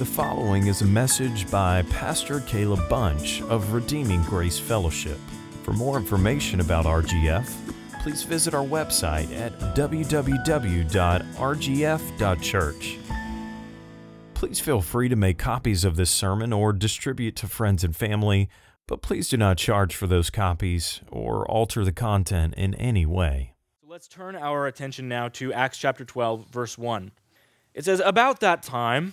The following is a message by Pastor Caleb Bunch of Redeeming Grace Fellowship. For more information about RGF, please visit our website at www.rgf.church. Please feel free to make copies of this sermon or distribute to friends and family, but please do not charge for those copies or alter the content in any way. Let's turn our attention now to Acts chapter 12, verse 1. It says, About that time,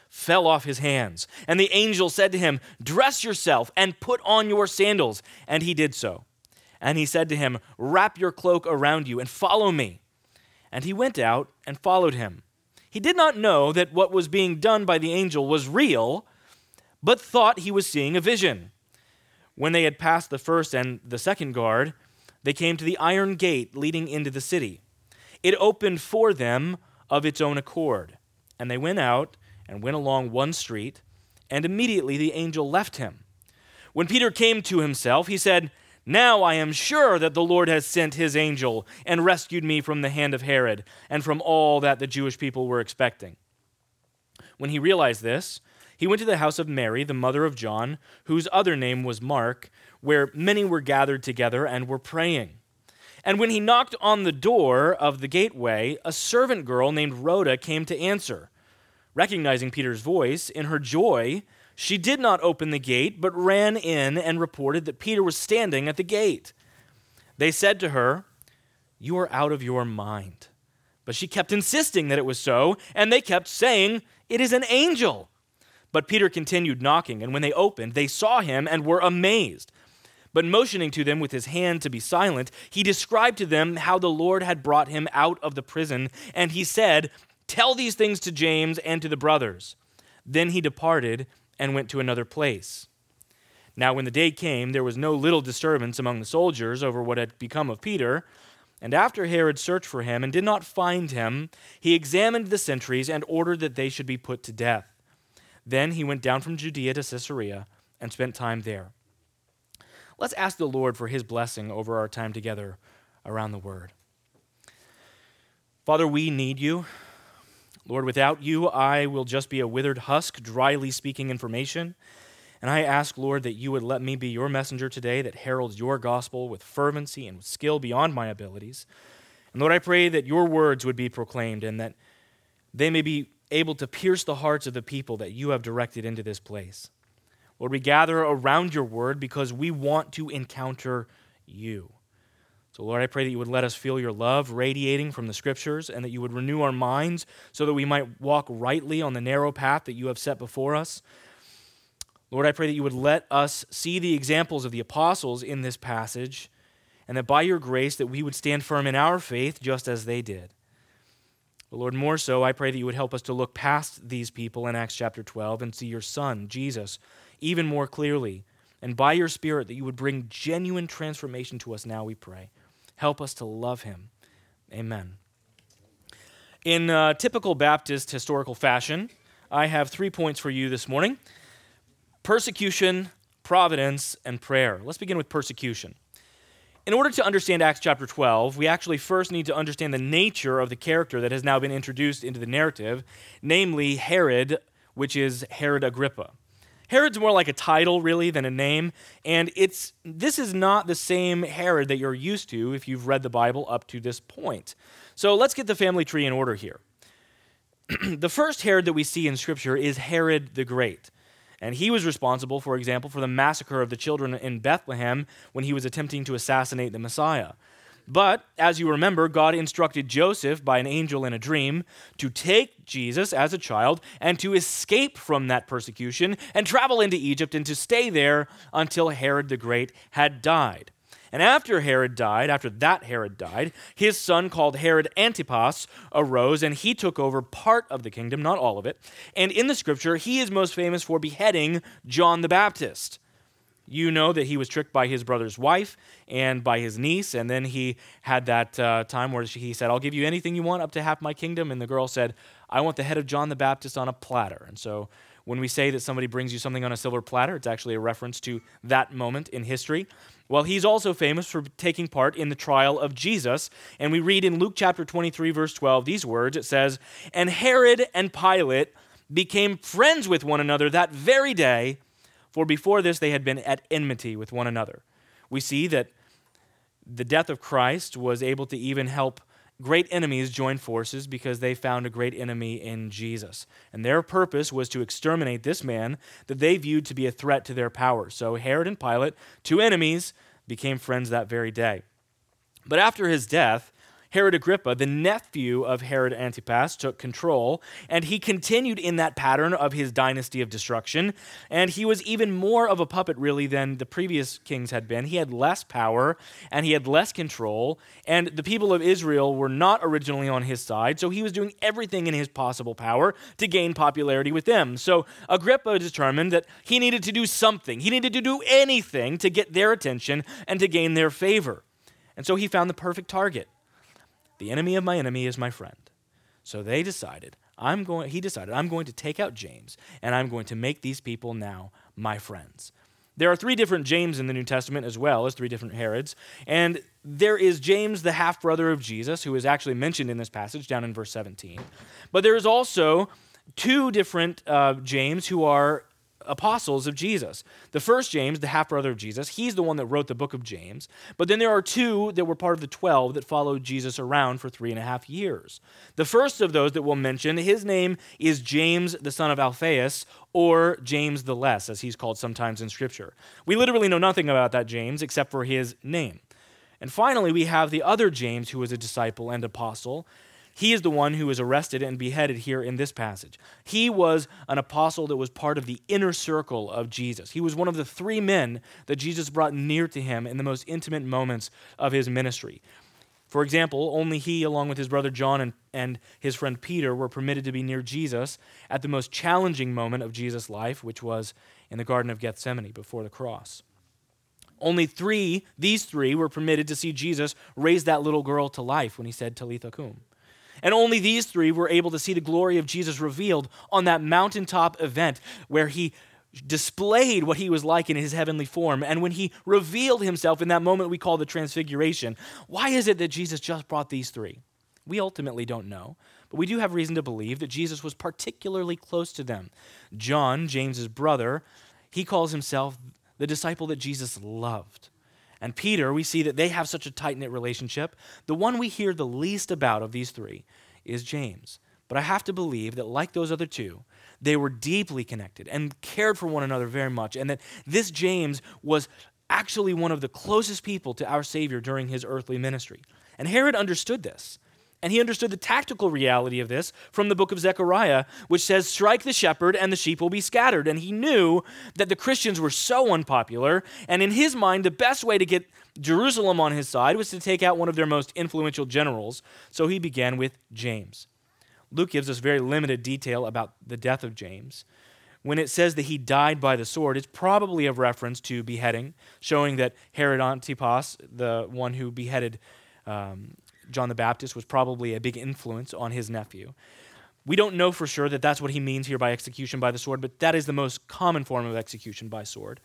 fell off his hands. And the angel said to him, Dress yourself and put on your sandals. And he did so. And he said to him, Wrap your cloak around you and follow me. And he went out and followed him. He did not know that what was being done by the angel was real, but thought he was seeing a vision. When they had passed the first and the second guard, they came to the iron gate leading into the city. It opened for them of its own accord, and they went out and went along one street, and immediately the angel left him. When Peter came to himself, he said, Now I am sure that the Lord has sent his angel and rescued me from the hand of Herod and from all that the Jewish people were expecting. When he realized this, he went to the house of Mary, the mother of John, whose other name was Mark, where many were gathered together and were praying. And when he knocked on the door of the gateway, a servant girl named Rhoda came to answer. Recognizing Peter's voice, in her joy, she did not open the gate, but ran in and reported that Peter was standing at the gate. They said to her, You are out of your mind. But she kept insisting that it was so, and they kept saying, It is an angel. But Peter continued knocking, and when they opened, they saw him and were amazed. But motioning to them with his hand to be silent, he described to them how the Lord had brought him out of the prison, and he said, Tell these things to James and to the brothers. Then he departed and went to another place. Now, when the day came, there was no little disturbance among the soldiers over what had become of Peter. And after Herod searched for him and did not find him, he examined the sentries and ordered that they should be put to death. Then he went down from Judea to Caesarea and spent time there. Let's ask the Lord for his blessing over our time together around the word. Father, we need you. Lord, without you, I will just be a withered husk, dryly speaking information. And I ask, Lord, that you would let me be your messenger today that heralds your gospel with fervency and with skill beyond my abilities. And Lord, I pray that your words would be proclaimed and that they may be able to pierce the hearts of the people that you have directed into this place. Lord, we gather around your word because we want to encounter you. So, Lord, I pray that you would let us feel your love radiating from the scriptures and that you would renew our minds so that we might walk rightly on the narrow path that you have set before us. Lord, I pray that you would let us see the examples of the apostles in this passage and that by your grace that we would stand firm in our faith just as they did. But Lord, more so, I pray that you would help us to look past these people in Acts chapter 12 and see your Son, Jesus, even more clearly. And by your Spirit, that you would bring genuine transformation to us now, we pray. Help us to love him. Amen. In uh, typical Baptist historical fashion, I have three points for you this morning persecution, providence, and prayer. Let's begin with persecution. In order to understand Acts chapter 12, we actually first need to understand the nature of the character that has now been introduced into the narrative, namely Herod, which is Herod Agrippa. Herod's more like a title, really, than a name. And it's this is not the same Herod that you're used to if you've read the Bible up to this point. So let's get the family tree in order here. the first Herod that we see in Scripture is Herod the Great. And he was responsible, for example, for the massacre of the children in Bethlehem when he was attempting to assassinate the Messiah. But, as you remember, God instructed Joseph by an angel in a dream to take Jesus as a child and to escape from that persecution and travel into Egypt and to stay there until Herod the Great had died. And after Herod died, after that Herod died, his son called Herod Antipas arose and he took over part of the kingdom, not all of it. And in the scripture, he is most famous for beheading John the Baptist. You know that he was tricked by his brother's wife and by his niece, and then he had that uh, time where he said, I'll give you anything you want up to half my kingdom. And the girl said, I want the head of John the Baptist on a platter. And so when we say that somebody brings you something on a silver platter, it's actually a reference to that moment in history. Well, he's also famous for taking part in the trial of Jesus. And we read in Luke chapter 23, verse 12, these words it says, And Herod and Pilate became friends with one another that very day, for before this they had been at enmity with one another. We see that the death of Christ was able to even help great enemies join forces because they found a great enemy in Jesus. And their purpose was to exterminate this man that they viewed to be a threat to their power. So Herod and Pilate, two enemies, became friends that very day. But after his death, Herod Agrippa, the nephew of Herod Antipas, took control, and he continued in that pattern of his dynasty of destruction. And he was even more of a puppet, really, than the previous kings had been. He had less power and he had less control, and the people of Israel were not originally on his side, so he was doing everything in his possible power to gain popularity with them. So Agrippa determined that he needed to do something, he needed to do anything to get their attention and to gain their favor. And so he found the perfect target. The enemy of my enemy is my friend. So they decided, I'm going he decided, I'm going to take out James and I'm going to make these people now my friends. There are three different James in the New Testament as well as three different Herods. And there is James, the half brother of Jesus, who is actually mentioned in this passage down in verse 17. But there is also two different uh, James who are apostles of Jesus. The first James, the half brother of Jesus, he's the one that wrote the book of James. But then there are two that were part of the 12 that followed Jesus around for three and a half years. The first of those that we'll mention, his name is James, the son of Alphaeus, or James the Less, as he's called sometimes in Scripture. We literally know nothing about that James except for his name. And finally, we have the other James, who was a disciple and apostle. He is the one who was arrested and beheaded here in this passage. He was an apostle that was part of the inner circle of Jesus. He was one of the three men that Jesus brought near to him in the most intimate moments of his ministry. For example, only he, along with his brother John and, and his friend Peter, were permitted to be near Jesus at the most challenging moment of Jesus' life, which was in the Garden of Gethsemane before the cross. Only three, these three, were permitted to see Jesus raise that little girl to life when he said, Talitha cum. And only these three were able to see the glory of Jesus revealed on that mountaintop event where he displayed what he was like in his heavenly form. And when he revealed himself in that moment we call the transfiguration, why is it that Jesus just brought these three? We ultimately don't know, but we do have reason to believe that Jesus was particularly close to them. John, James's brother, he calls himself the disciple that Jesus loved and Peter, we see that they have such a tight knit relationship. The one we hear the least about of these three is James. But I have to believe that, like those other two, they were deeply connected and cared for one another very much, and that this James was actually one of the closest people to our Savior during his earthly ministry. And Herod understood this. And he understood the tactical reality of this from the book of Zechariah, which says, Strike the shepherd, and the sheep will be scattered. And he knew that the Christians were so unpopular. And in his mind, the best way to get Jerusalem on his side was to take out one of their most influential generals. So he began with James. Luke gives us very limited detail about the death of James. When it says that he died by the sword, it's probably a reference to beheading, showing that Herod Antipas, the one who beheaded um, John the Baptist was probably a big influence on his nephew. We don't know for sure that that's what he means here by execution by the sword, but that is the most common form of execution by sword.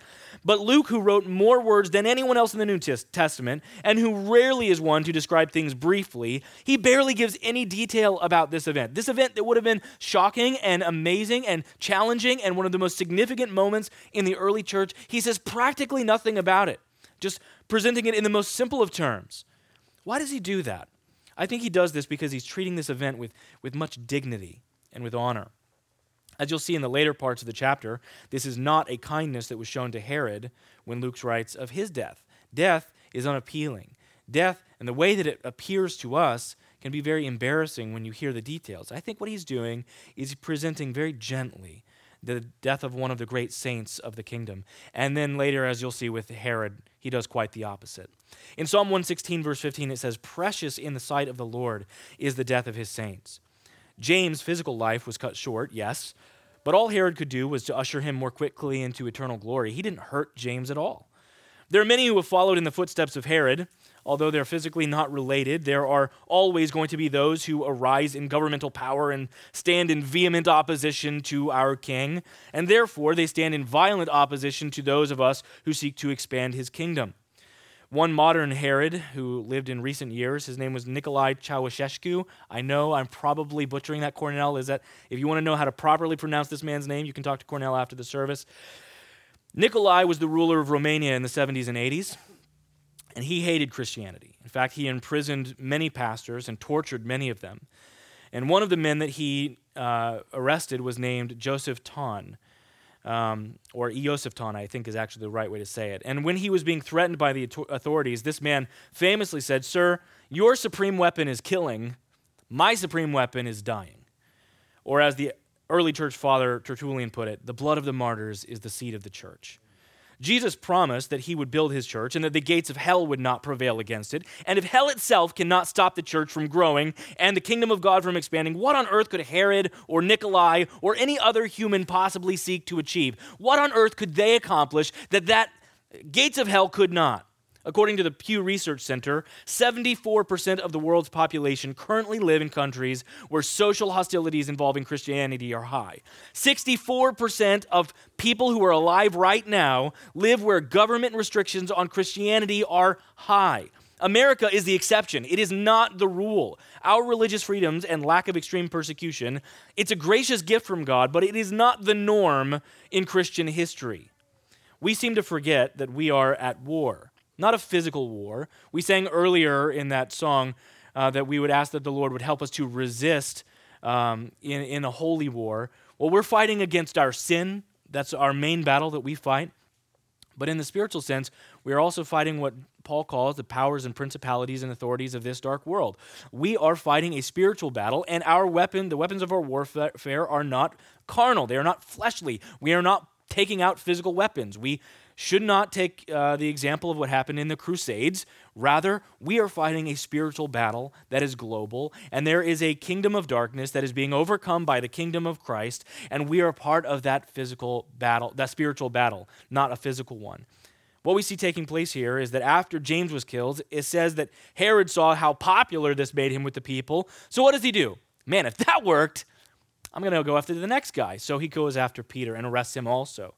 But Luke, who wrote more words than anyone else in the New Testament, and who rarely is one to describe things briefly, he barely gives any detail about this event. This event that would have been shocking and amazing and challenging and one of the most significant moments in the early church, he says practically nothing about it, just presenting it in the most simple of terms. Why does he do that? I think he does this because he's treating this event with, with much dignity and with honor. As you'll see in the later parts of the chapter, this is not a kindness that was shown to Herod when Luke writes of his death. Death is unappealing. Death, and the way that it appears to us, can be very embarrassing when you hear the details. I think what he's doing is presenting very gently the death of one of the great saints of the kingdom. And then later, as you'll see with Herod, he does quite the opposite. In Psalm 116, verse 15, it says, Precious in the sight of the Lord is the death of his saints. James' physical life was cut short, yes, but all Herod could do was to usher him more quickly into eternal glory. He didn't hurt James at all. There are many who have followed in the footsteps of Herod. Although they're physically not related, there are always going to be those who arise in governmental power and stand in vehement opposition to our king, and therefore they stand in violent opposition to those of us who seek to expand his kingdom. One modern Herod who lived in recent years, his name was Nikolai Ceausescu. I know I'm probably butchering that, Cornell. Is that if you want to know how to properly pronounce this man's name, you can talk to Cornell after the service. Nikolai was the ruler of Romania in the 70s and 80s, and he hated Christianity. In fact, he imprisoned many pastors and tortured many of them. And one of the men that he uh, arrested was named Joseph Ton um, or Iosif Ton, I think is actually the right way to say it. And when he was being threatened by the authorities, this man famously said, Sir, your supreme weapon is killing, my supreme weapon is dying. Or as the early church father Tertullian put it, the blood of the martyrs is the seed of the church. Jesus promised that he would build his church and that the gates of hell would not prevail against it. And if hell itself cannot stop the church from growing and the kingdom of God from expanding, what on earth could Herod or Nikolai or any other human possibly seek to achieve? What on earth could they accomplish that that gates of hell could not? According to the Pew Research Center, 74% of the world's population currently live in countries where social hostilities involving Christianity are high. 64% of people who are alive right now live where government restrictions on Christianity are high. America is the exception. It is not the rule. Our religious freedoms and lack of extreme persecution, it's a gracious gift from God, but it is not the norm in Christian history. We seem to forget that we are at war not a physical war. We sang earlier in that song uh, that we would ask that the Lord would help us to resist um, in, in a holy war. Well, we're fighting against our sin. That's our main battle that we fight. But in the spiritual sense, we are also fighting what Paul calls the powers and principalities and authorities of this dark world. We are fighting a spiritual battle, and our weapon, the weapons of our warfare, are not carnal. They are not fleshly. We are not taking out physical weapons. We should not take uh, the example of what happened in the Crusades. Rather, we are fighting a spiritual battle that is global, and there is a kingdom of darkness that is being overcome by the kingdom of Christ, and we are part of that physical battle, that spiritual battle, not a physical one. What we see taking place here is that after James was killed, it says that Herod saw how popular this made him with the people. So what does he do? Man, if that worked, I'm going to go after the next guy. So he goes after Peter and arrests him also.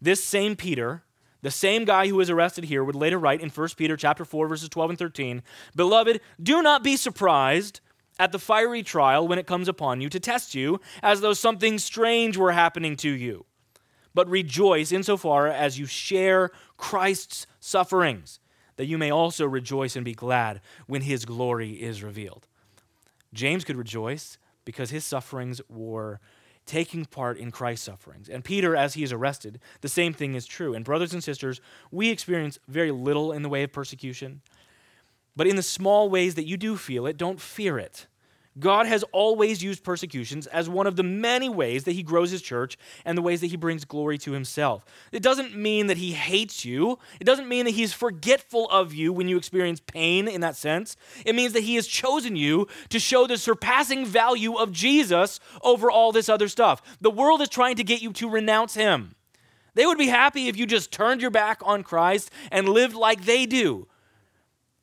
This same Peter the same guy who was arrested here would later write in 1 Peter chapter 4 verses 12 and 13, "Beloved, do not be surprised at the fiery trial when it comes upon you to test you as though something strange were happening to you. But rejoice insofar as you share Christ's sufferings, that you may also rejoice and be glad when his glory is revealed." James could rejoice because his sufferings were taking part in Christ's sufferings. And Peter, as he is arrested, the same thing is true. And, brothers and sisters, we experience very little in the way of persecution. But in the small ways that you do feel it, don't fear it. God has always used persecutions as one of the many ways that he grows his church and the ways that he brings glory to himself. It doesn't mean that he hates you. It doesn't mean that he's forgetful of you when you experience pain in that sense. It means that he has chosen you to show the surpassing value of Jesus over all this other stuff. The world is trying to get you to renounce him. They would be happy if you just turned your back on Christ and lived like they do.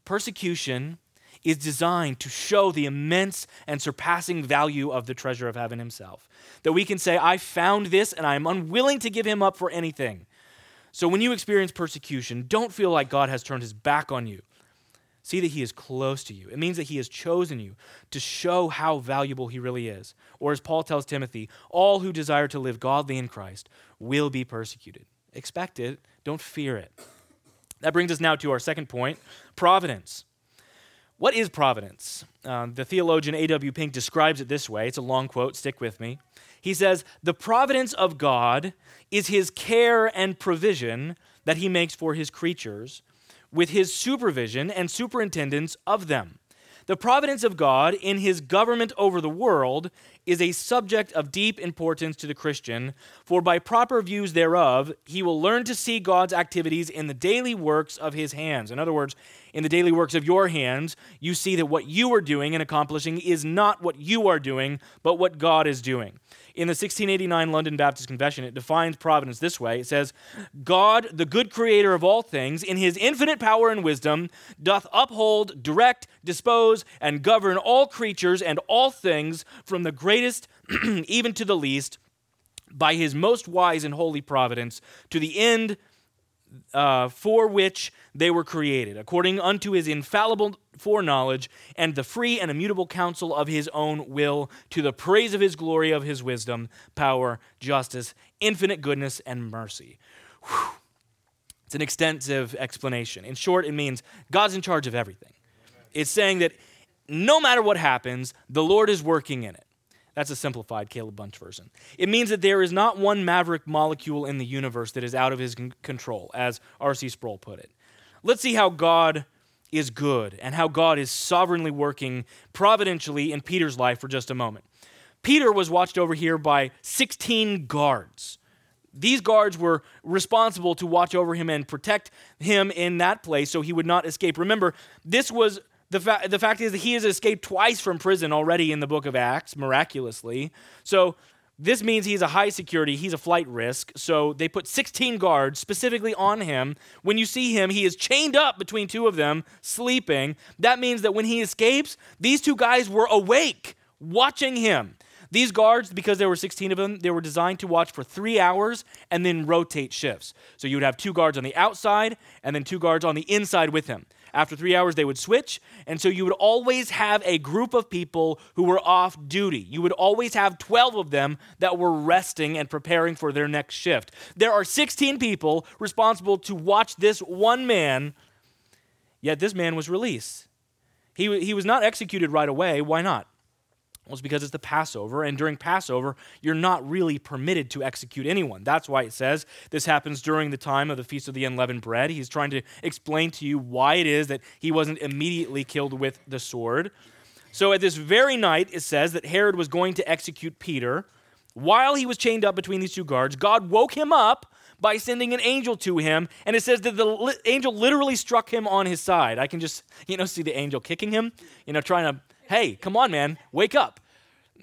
Persecution is designed to show the immense and surpassing value of the treasure of heaven himself. That we can say, I found this and I am unwilling to give him up for anything. So when you experience persecution, don't feel like God has turned his back on you. See that he is close to you. It means that he has chosen you to show how valuable he really is. Or as Paul tells Timothy, all who desire to live godly in Christ will be persecuted. Expect it, don't fear it. That brings us now to our second point providence. What is providence? Uh, the theologian A.W. Pink describes it this way. It's a long quote, stick with me. He says, The providence of God is his care and provision that he makes for his creatures, with his supervision and superintendence of them. The providence of God in his government over the world is a subject of deep importance to the Christian, for by proper views thereof, he will learn to see God's activities in the daily works of his hands. In other words, in the daily works of your hands, you see that what you are doing and accomplishing is not what you are doing, but what God is doing. In the 1689 London Baptist Confession, it defines providence this way. It says, God, the good creator of all things, in his infinite power and wisdom, doth uphold, direct, dispose, and govern all creatures and all things from the greatest even to the least by his most wise and holy providence to the end uh, for which they were created, according unto his infallible foreknowledge and the free and immutable counsel of his own will, to the praise of his glory, of his wisdom, power, justice, infinite goodness, and mercy. Whew. It's an extensive explanation. In short, it means God's in charge of everything. It's saying that no matter what happens, the Lord is working in it. That's a simplified Caleb Bunch version. It means that there is not one maverick molecule in the universe that is out of his control, as R.C. Sproul put it. Let's see how God is good and how God is sovereignly working providentially in Peter's life for just a moment. Peter was watched over here by 16 guards. These guards were responsible to watch over him and protect him in that place so he would not escape. Remember, this was the, fa- the fact is that he has escaped twice from prison already in the book of Acts, miraculously. So this means he's a high security, he's a flight risk. So they put 16 guards specifically on him. When you see him, he is chained up between two of them, sleeping. That means that when he escapes, these two guys were awake, watching him. These guards, because there were 16 of them, they were designed to watch for three hours and then rotate shifts. So you would have two guards on the outside and then two guards on the inside with him. After three hours, they would switch. And so you would always have a group of people who were off duty. You would always have 12 of them that were resting and preparing for their next shift. There are 16 people responsible to watch this one man, yet this man was released. He, he was not executed right away. Why not? Well, it's because it's the Passover, and during Passover, you're not really permitted to execute anyone. That's why it says this happens during the time of the Feast of the Unleavened Bread. He's trying to explain to you why it is that he wasn't immediately killed with the sword. So at this very night, it says that Herod was going to execute Peter. While he was chained up between these two guards, God woke him up by sending an angel to him, and it says that the li- angel literally struck him on his side. I can just, you know, see the angel kicking him, you know, trying to hey, come on, man, wake up.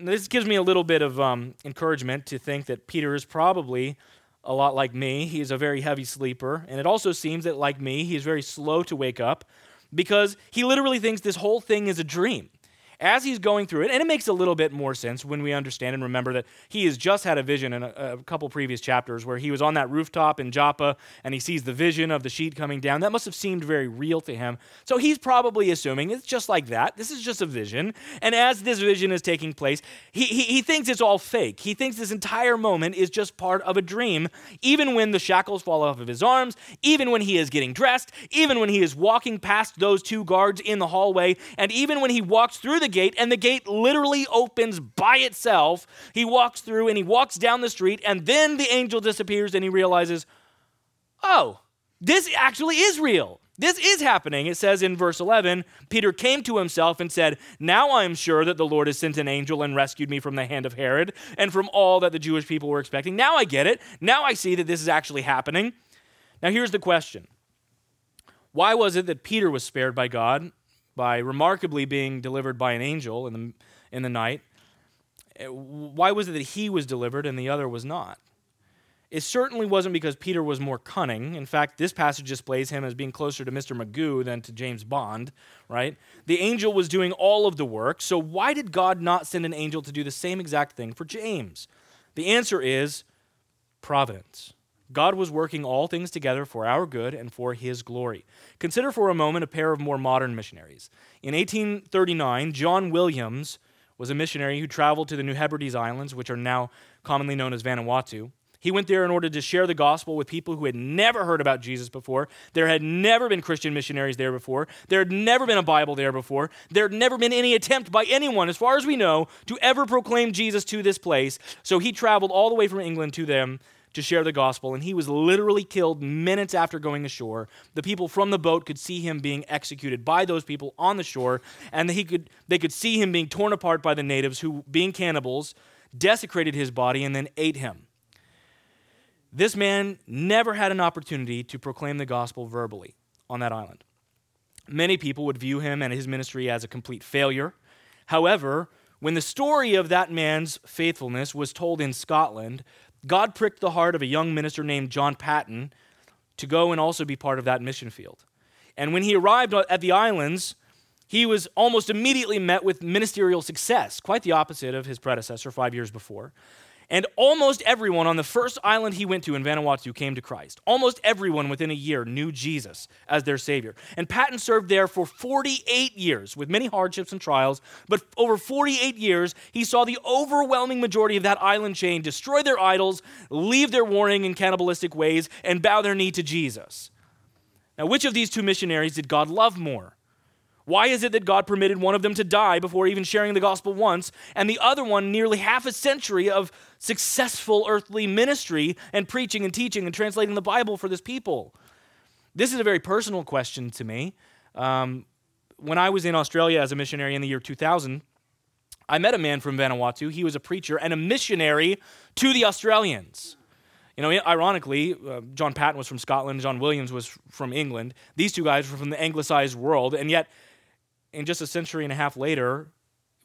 This gives me a little bit of um, encouragement to think that Peter is probably a lot like me. He is a very heavy sleeper. And it also seems that, like me, he is very slow to wake up because he literally thinks this whole thing is a dream as he's going through it, and it makes a little bit more sense when we understand and remember that he has just had a vision in a, a, couple previous chapters where he was on that rooftop in Joppa and he sees the vision of the sheet coming down. That must have seemed very real to him. So he's probably assuming it's just like that. This is just a vision. And as this vision is taking place, he, he, he thinks it's all fake. He thinks this entire moment is just part of a dream, even when the shackles fall off of his arms, even when he is getting dressed, even when he is walking past those two guards in the hallway, and even when he walks through the gate and the gate literally opens by itself. He walks through and he walks down the street, and then the angel disappears and he realizes, oh, this actually is real. This is happening. It says in verse 11 Peter came to himself and said, Now I am sure that the Lord has sent an angel and rescued me from the hand of Herod and from all that the Jewish people were expecting. Now I get it. Now I see that this is actually happening. Now here's the question Why was it that Peter was spared by God by remarkably being delivered by an angel in the, in the night. Eh, why was it that he was delivered and the other was not? It certainly wasn't because Peter was more cunning. In fact, this passage displays him as being closer to Mr. Magoo than to James Bond, right? The angel was doing all of the work, so why did God not send an angel to do the same exact thing for James? The answer is providence. God was working all things together for our good and for his glory. Consider for a moment a pair of more modern missionaries. In 1839, John Williams was a missionary who traveled to the New Hebrides Islands, which are now commonly known as Vanuatu. He went there in order to share the gospel with people who had never heard about Jesus before. There had never been Christian missionaries there before. There had never been a Bible there before. There had never been any attempt by anyone, as far as we know, to ever proclaim Jesus to this place. So he traveled all the way from England to them to share the gospel, and he was literally killed minutes after going ashore. The people from the boat could see him being executed by those people on the shore, and he could, they could see him being torn apart by the natives who, being cannibals, desecrated his body and then ate him. This man never had an opportunity to proclaim the gospel verbally on that island. Many people would view him and his ministry as a complete failure. However, when the story of that man's faithfulness was told in Scotland, God pricked the heart of a young minister named John Paton to go and also be part of that mission field. And when he arrived at the islands, he was almost immediately met with ministerial success, quite the opposite of his predecessor five years before. And almost everyone on the first island he went to in Vanuatu came to Christ. Almost everyone within a year knew Jesus as their Savior. And Paton served there for 48 years with many hardships and trials. But over 48 years, he saw the overwhelming majority of that island chain destroy their idols, leave their warring and cannibalistic ways, and bow their knee to Jesus. Now, which of these two missionaries did God love more? Why is it that God permitted one of them to die before even sharing the gospel once, and the other one nearly half a century of successful earthly ministry and preaching and teaching and translating the Bible for this people? This is a very personal question to me. Um, when I was in Australia as a missionary in the year 2000, I met a man from Vanuatu. He was a preacher and a missionary to the Australians. You know, ironically, uh, John Paton was from Scotland, John Williams was from England. These two guys were from the anglicized world, and yet and just a century and a half later,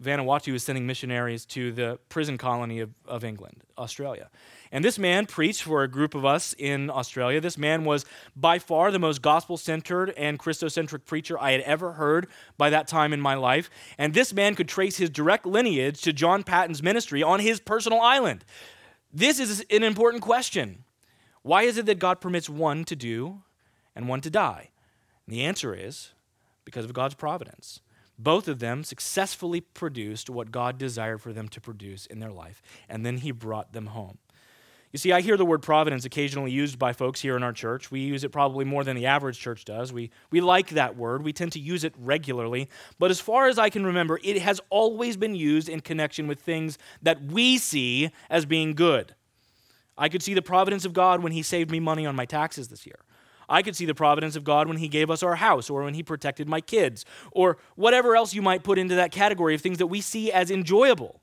Vanuatu is sending missionaries to the prison colony of, of England, Australia. And this man preached for a group of us in Australia. This man was by far the most gospel centered and Christocentric preacher I had ever heard by that time in my life. And this man could trace his direct lineage to John Paton's ministry on his personal island. This is an important question. Why is it that God permits one to do and one to die? And the answer is because of God's providence. Both of them successfully produced what God desired for them to produce in their life, and then He brought them home. You see, I hear the word providence occasionally used by folks here in our church. We use it probably more than the average church does. We, we like that word, we tend to use it regularly. But as far as I can remember, it has always been used in connection with things that we see as being good. I could see the providence of God when He saved me money on my taxes this year. I could see the providence of God when He gave us our house, or when He protected my kids, or whatever else you might put into that category of things that we see as enjoyable.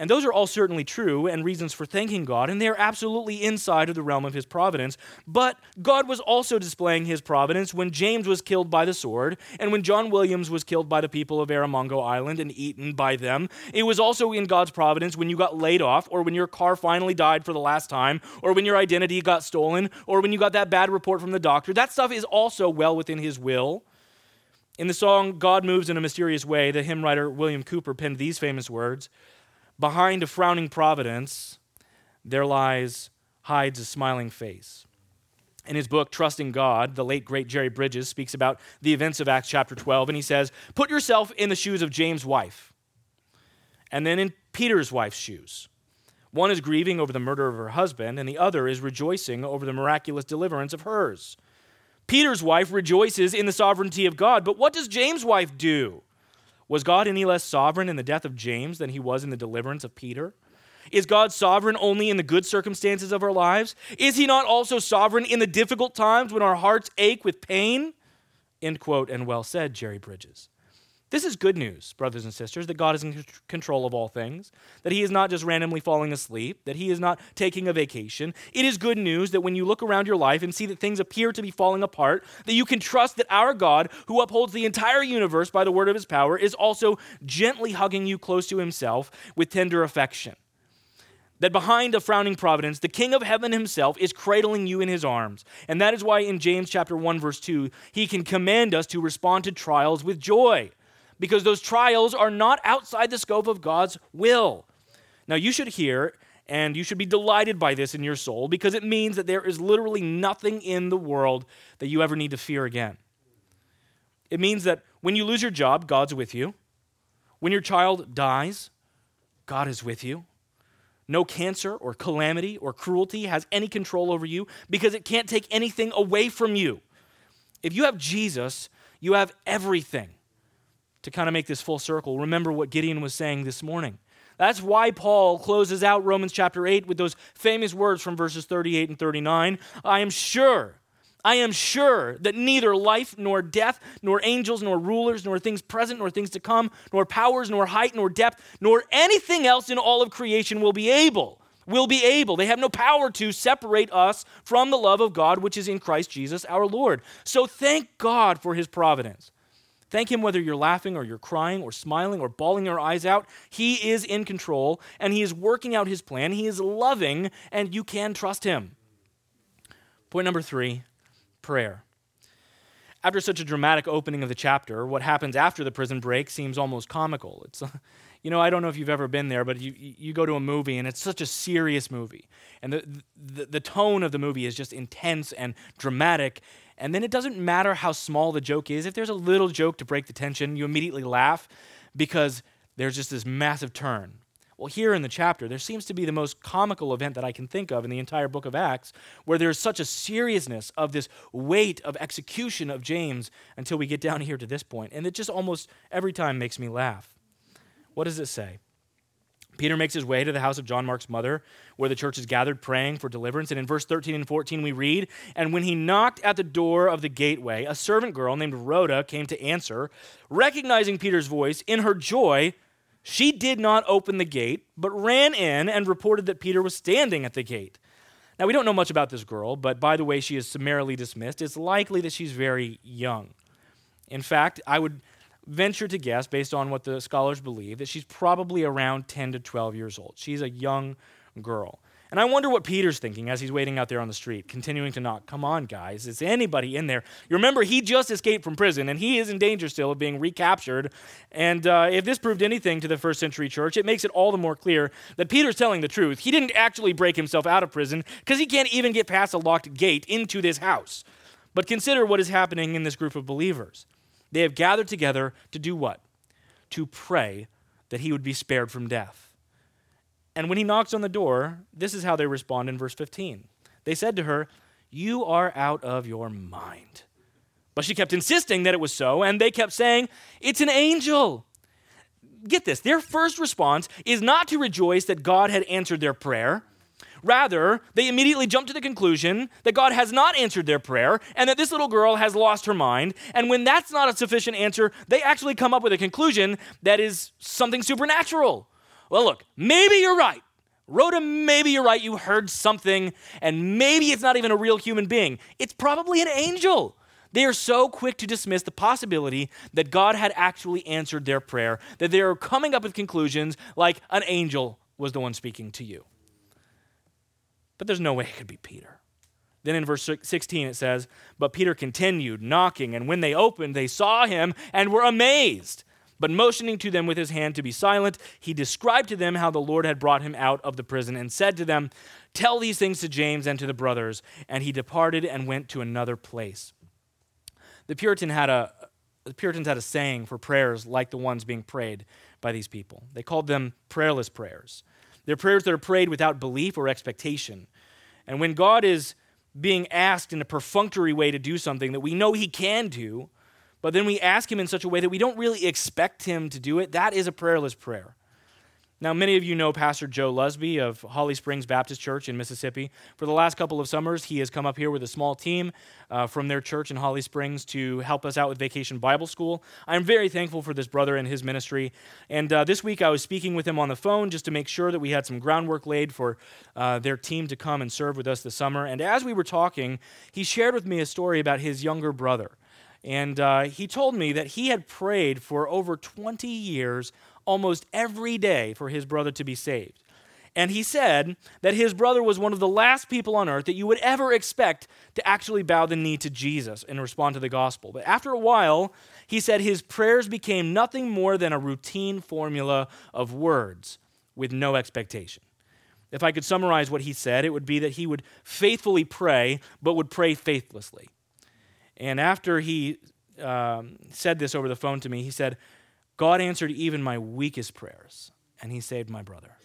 And those are all certainly true and reasons for thanking God, and they are absolutely inside of the realm of His providence. But God was also displaying His providence when James was killed by the sword, and when John Williams was killed by the people of Erromango Island and eaten by them. It was also in God's providence when you got laid off, or when your car finally died for the last time, or when your identity got stolen, or when you got that bad report from the doctor. That stuff is also well within His will. In the song God Moves in a Mysterious Way, the hymn writer William Cowper penned these famous words. Behind a frowning providence, there lies, hides a smiling face. In his book, Trusting God, the late great Jerry Bridges speaks about the events of Acts chapter 12, and he says, Put yourself in the shoes of James' wife, and then in Peter's wife's shoes. One is grieving over the murder of her husband, and the other is rejoicing over the miraculous deliverance of hers. Peter's wife rejoices in the sovereignty of God, but what does James' wife do? Was God any less sovereign in the death of James than he was in the deliverance of Peter? Is God sovereign only in the good circumstances of our lives? Is he not also sovereign in the difficult times when our hearts ache with pain? End quote, and well said, Jerry Bridges. This is good news, brothers and sisters, that God is in control of all things, that He is not just randomly falling asleep, that He is not taking a vacation. It is good news that when you look around your life and see that things appear to be falling apart, that you can trust that our God, who upholds the entire universe by the word of His power, is also gently hugging you close to Himself with tender affection. That behind a frowning providence, the King of heaven himself is cradling you in his arms. And that is why in James chapter 1 verse 2, he can command us to respond to trials with joy because those trials are not outside the scope of God's will. Now, you should hear and you should be delighted by this in your soul because it means that there is literally nothing in the world that you ever need to fear again. It means that when you lose your job, God's with you. When your child dies, God is with you. No cancer or calamity or cruelty has any control over you because it can't take anything away from you. If you have Jesus, you have everything. To kind of make this full circle, remember what Gideon was saying this morning. That's why Paul closes out Romans chapter 8 with those famous words from verses 38 and 39. I am sure, I am sure that neither life nor death, nor angels, nor rulers, nor things present, nor things to come, nor powers, nor height, nor depth, nor anything else in all of creation will be able. Will be able. They have no power to separate us from the love of God which is in Christ Jesus our Lord. So thank God for his providence. Thank Him whether you're laughing or you're crying or smiling or bawling your eyes out. He is in control and He is working out His plan. He is loving and you can trust Him. Point number three prayer. After such a dramatic opening of the chapter, what happens after the prison break seems almost comical. It's, you know, I don't know if you've ever been there, but you, you go to a movie and it's such a serious movie. And the, the, the tone of the movie is just intense and dramatic. And then it doesn't matter how small the joke is. If there's a little joke to break the tension, you immediately laugh because there's just this massive turn. Well, here in the chapter, there seems to be the most comical event that I can think of in the entire book of Acts, where there's such a seriousness of this weight of execution of James until we get down here to this point. And it just almost every time makes me laugh. What does it say? Peter makes his way to the house of John Mark's mother, where the church is gathered praying for deliverance. And in verse 13 and 14, we read And when he knocked at the door of the gateway, a servant girl named Rhoda came to answer. Recognizing Peter's voice, in her joy, she did not open the gate, but ran in and reported that Peter was standing at the gate. Now, we don't know much about this girl, but by the way she is summarily dismissed, it's likely that she's very young. In fact, I would venture to guess, based on what the scholars believe, that she's probably around 10 to 12 years old. She's a young girl. And I wonder what Peter's thinking as he's waiting out there on the street, continuing to knock. Come on, guys, is anybody in there? You remember, he just escaped from prison, and he is in danger still of being recaptured. And uh, if this proved anything to the first century church, it makes it all the more clear that Peter's telling the truth. He didn't actually break himself out of prison because he can't even get past a locked gate into this house. But consider what is happening in this group of believers. They have gathered together to do what? To pray that he would be spared from death. And when he knocks on the door, this is how they respond in verse 15. They said to her, You are out of your mind. But she kept insisting that it was so, and they kept saying, It's an angel. Get this, their first response is not to rejoice that God had answered their prayer. Rather, they immediately jump to the conclusion that God has not answered their prayer and that this little girl has lost her mind. And when that's not a sufficient answer, they actually come up with a conclusion that is something supernatural. Well, look, maybe you're right. Rhoda, maybe you're right. You heard something, and maybe it's not even a real human being. It's probably an angel. They are so quick to dismiss the possibility that God had actually answered their prayer that they are coming up with conclusions like an angel was the one speaking to you. But there's no way it could be Peter. Then in verse 16 it says, But Peter continued knocking, and when they opened, they saw him and were amazed. But motioning to them with his hand to be silent, he described to them how the Lord had brought him out of the prison and said to them, Tell these things to James and to the brothers. And he departed and went to another place. The Puritan had a the Puritans had a saying for prayers like the ones being prayed by these people. They called them prayerless prayers. They're prayers that are prayed without belief or expectation. And when God is being asked in a perfunctory way to do something that we know He can do, but then we ask Him in such a way that we don't really expect Him to do it, that is a prayerless prayer. Now, many of you know Pastor Joe Lusby of Holly Springs Baptist Church in Mississippi. For the last couple of summers, he has come up here with a small team uh, from their church in Holly Springs to help us out with Vacation Bible School. I'm very thankful for this brother and his ministry. And uh, this week, I was speaking with him on the phone just to make sure that we had some groundwork laid for uh, their team to come and serve with us this summer. And as we were talking, he shared with me a story about his younger brother. And uh, he told me that he had prayed for over 20 years almost every day for his brother to be saved. And he said that his brother was one of the last people on earth that you would ever expect to actually bow the knee to Jesus and respond to the gospel. But after a while, he said his prayers became nothing more than a routine formula of words with no expectation. If I could summarize what he said, it would be that he would faithfully pray, but would pray faithlessly. And after he um, said this over the phone to me, he said, God answered even my weakest prayers, and he saved my brother.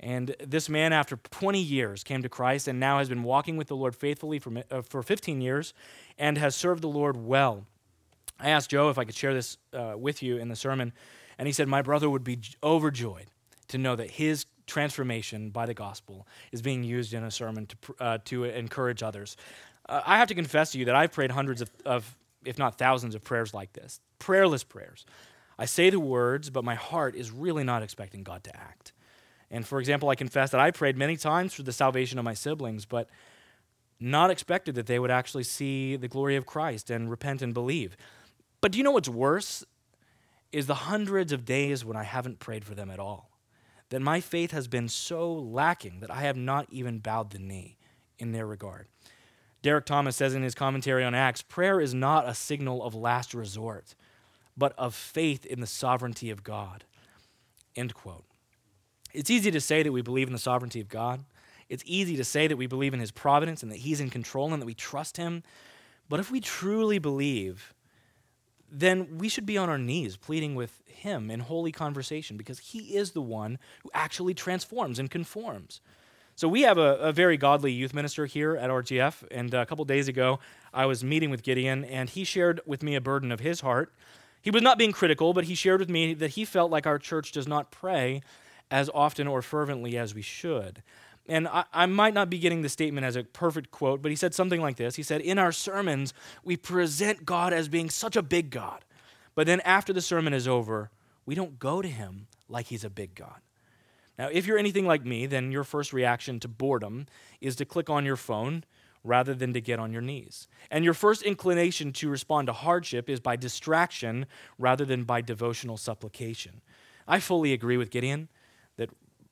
And this man, after 20 years, came to Christ and now has been walking with the Lord faithfully for, uh, for 15 years and has served the Lord well. I asked Joe if I could share this uh, with you in the sermon, and he said, My brother would be overjoyed to know that his transformation by the gospel is being used in a sermon to, uh, to encourage others. Uh, I have to confess to you that I've prayed hundreds of, of, if not thousands, of prayers like this prayerless prayers. I say the words, but my heart is really not expecting God to act. And for example, I confess that I prayed many times for the salvation of my siblings, but not expected that they would actually see the glory of Christ and repent and believe. But do you know what's worse? Is the hundreds of days when I haven't prayed for them at all. That my faith has been so lacking that I have not even bowed the knee in their regard. Derek Thomas says in his commentary on Acts prayer is not a signal of last resort, but of faith in the sovereignty of God. End quote. It's easy to say that we believe in the sovereignty of God. It's easy to say that we believe in his providence and that he's in control and that we trust him. But if we truly believe, then we should be on our knees pleading with him in holy conversation because he is the one who actually transforms and conforms. So we have a, a very godly youth minister here at RGF, and a couple days ago I was meeting with Gideon, and he shared with me a burden of his heart. He was not being critical, but he shared with me that he felt like our church does not pray as often or fervently as we should. And I, I, might not be getting the statement as a perfect quote, but he said something like this. He said, In our sermons, we present God as being such a big God. But then after the sermon is over, we don't go to him like he's a big God. Now, if you're anything like me, then your first reaction to boredom is to click on your phone rather than to get on your knees. And your first inclination to respond to hardship is by distraction rather than by devotional supplication. I fully agree with Gideon that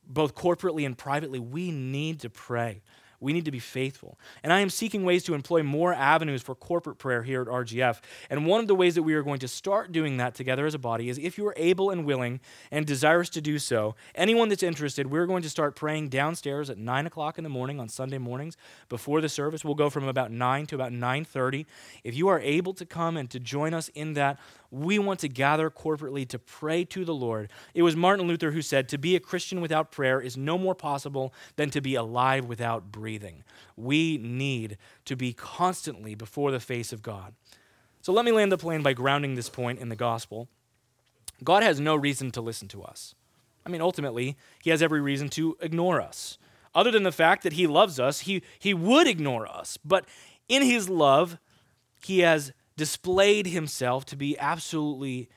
both corporately and privately, we need to pray. We need to be faithful. And I am seeking ways to employ more avenues for corporate prayer here at RGF. And one of the ways that we are going to start doing that together as a body is if you are able and willing and desirous to do so, anyone that's interested, we're going to start praying downstairs at 9 o'clock in the morning on Sunday mornings before the service. We'll go from about 9 to about 9.30. If you are able to come and to join us in that, we want to gather corporately to pray to the Lord. It was Martin Luther who said, To be a Christian without prayer is no more possible than to be alive without breathing. We need to be constantly before the face of God. So let me land the plane by grounding this point in the gospel. God has no reason to listen to us. I mean, ultimately, He has every reason to ignore us. Other than the fact that He loves us, He, he would ignore us. But in His love, He has displayed himself to be absolutely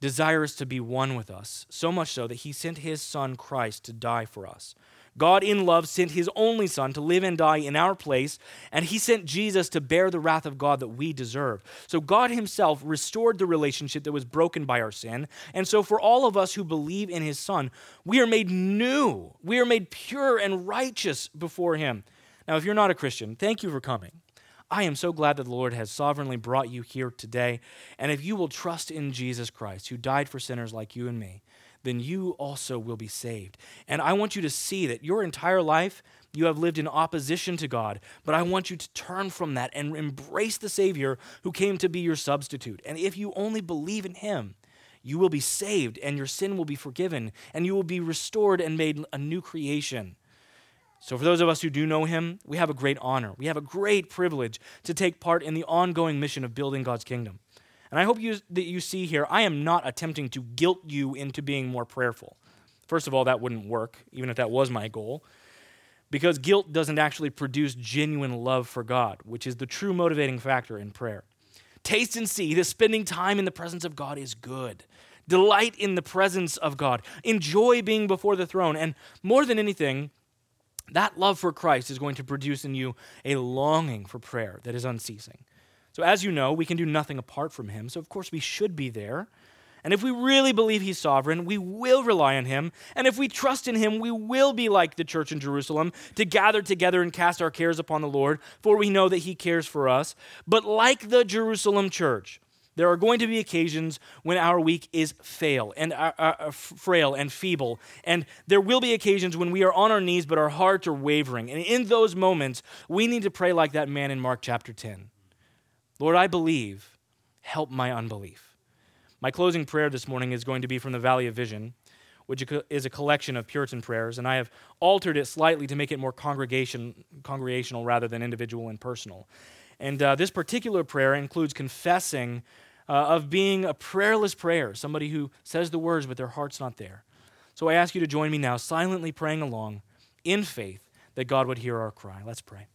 desirous to be one with us, so much so that he sent his son Christ to die for us. God, in love, sent his only Son to live and die in our place, and he sent Jesus to bear the wrath of God that we deserve. So, God himself restored the relationship that was broken by our sin. And so, for all of us who believe in his Son, we are made new. We are made pure and righteous before him. Now, if you're not a Christian, thank you for coming. I am so glad that the Lord has sovereignly brought you here today. And if you will trust in Jesus Christ, who died for sinners like you and me, then you also will be saved. And I want you to see that your entire life you have lived in opposition to God, but I want you to turn from that and embrace the Savior who came to be your substitute. And if you only believe in Him, you will be saved and your sin will be forgiven and you will be restored and made a new creation. So, for those of us who do know him, we have a great honor. We have a great privilege to take part in the ongoing mission of building God's kingdom. And I hope you, that you see here, I am not attempting to guilt you into being more prayerful. First of all, that wouldn't work, even if that was my goal, because guilt doesn't actually produce genuine love for God, which is the true motivating factor in prayer. Taste and see that spending time in the presence of God is good. Delight in the presence of God. Enjoy being before the throne. And more than anything, that love for Christ is going to produce in you a longing for prayer that is unceasing. So, as you know, we can do nothing apart from Him. So, of course, we should be there. And if we really believe He's sovereign, we will rely on Him. And if we trust in Him, we will be like the church in Jerusalem to gather together and cast our cares upon the Lord, for we know that He cares for us. But like the Jerusalem church, there are going to be occasions when our week is fail and uh, uh, uh frail and feeble, and there will be occasions when we are on our knees but our hearts are wavering. And in those moments, we need to pray like that man in Mark chapter 10. Lord, I believe, help my unbelief. My closing prayer this morning is going to be from the Valley of Vision, which is a collection of Puritan prayers, and I have altered it slightly to make it more congregation, congregational rather than individual and personal. And uh, this particular prayer includes confessing uh, of being a prayerless prayer, somebody who says the words but their heart's not there. So I ask you to join me now, silently praying along in faith that God would hear our cry. Let's pray.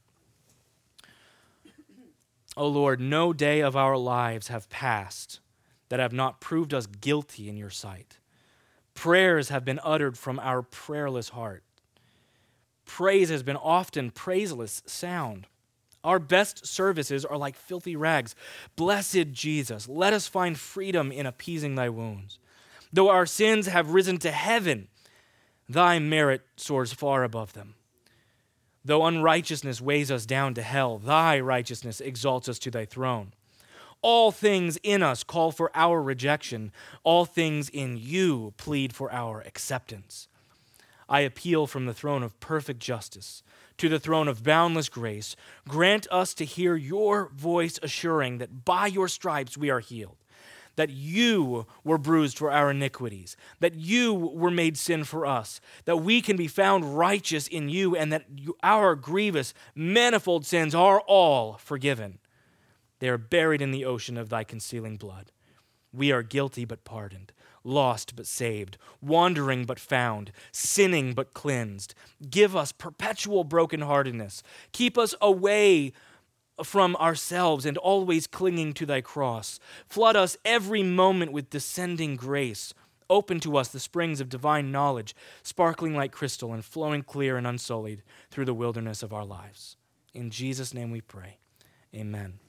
O oh Lord, no day of our lives have passed that have not proved us guilty in your sight. Prayers have been uttered from our prayerless heart. Praise has been often praiseless sound. Our best services are like filthy rags. Blessed Jesus, let us find freedom in appeasing thy wounds. Though our sins have risen to heaven, thy merit soars far above them. Though unrighteousness weighs us down to hell, thy righteousness exalts us to thy throne. All things in us call for our rejection, all things in you plead for our acceptance. I appeal from the throne of perfect justice to the throne of boundless grace. Grant us to hear your voice assuring that by your stripes we are healed that you were bruised for our iniquities, that you were made sin for us, that we can be found righteous in you, and that you, our grievous, manifold sins are all forgiven. They are buried in the ocean of thy concealing blood. We are guilty but pardoned, lost but saved, wandering but found, sinning but cleansed. Give us perpetual brokenheartedness. Keep us away from ourselves and always clinging to thy cross. Flood us every moment with descending grace. Open to us the springs of divine knowledge, sparkling like crystal and flowing clear and unsullied through the wilderness of our lives. In Jesus' name we pray. Amen.